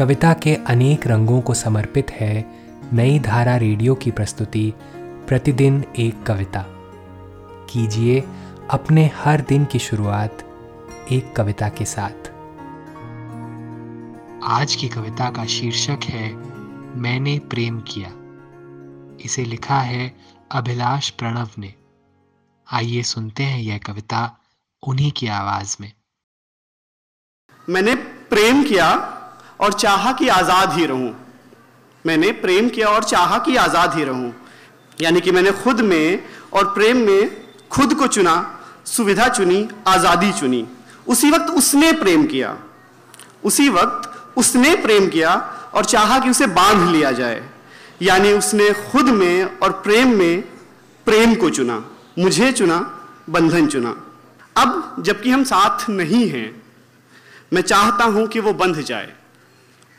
कविता के अनेक रंगों को समर्पित है नई धारा रेडियो की प्रस्तुति, प्रतिदिन एक कविता। कीजिए अपने हर दिन की शुरुआत एक कविता के साथ। आज की कविता का शीर्षक है, मैंने प्रेम किया। इसे लिखा है अभिलाष प्रणव ने। आइए सुनते हैं यह कविता उन्हीं की आवाज़ में। मैंने प्रेम किया और चाहा कि आज़ाद ही रहूँ। मैंने प्रेम किया और चाहा कि आज़ाद ही रहूँ। यानी कि मैंने खुद में और प्रेम में खुद को चुना, सुविधा चुनी, आज़ादी चुनी। उसी वक्त उसने प्रेम किया। उसी वक्त उसने प्रेम किया और चाहा कि उसे बाँध लिया जाए। यानी उसने खुद में और प्रेम में प्रेम को चुना, मुझे चुना, बंधन चुना। अब जबकि हम साथ नहीं हैं, मैं चाहता हूँ कि वो बंध जाए।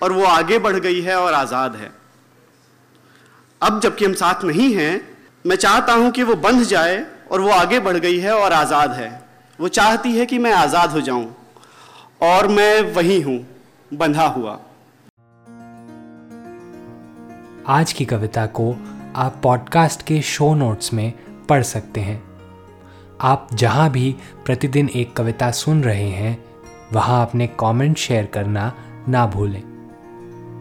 और वो आगे बढ़ गई है और आज़ाद है। अब जबकि हम साथ नहीं हैं, मैं चाहता हूँ कि वो बंध जाए और वो आगे बढ़ गई है और आज़ाद है। वो चाहती है कि मैं आज़ाद हो जाऊँ और मैं वही हूँ, बंधा हुआ। आज की कविता को आप पॉडकास्ट के शो नोट्स में पढ़ सकते हैं। आप जहाँ भी प्रतिदिन एक कविता सुन रहे हैं, वहाँ अपने कमेंट शेयर करना ना भूलें।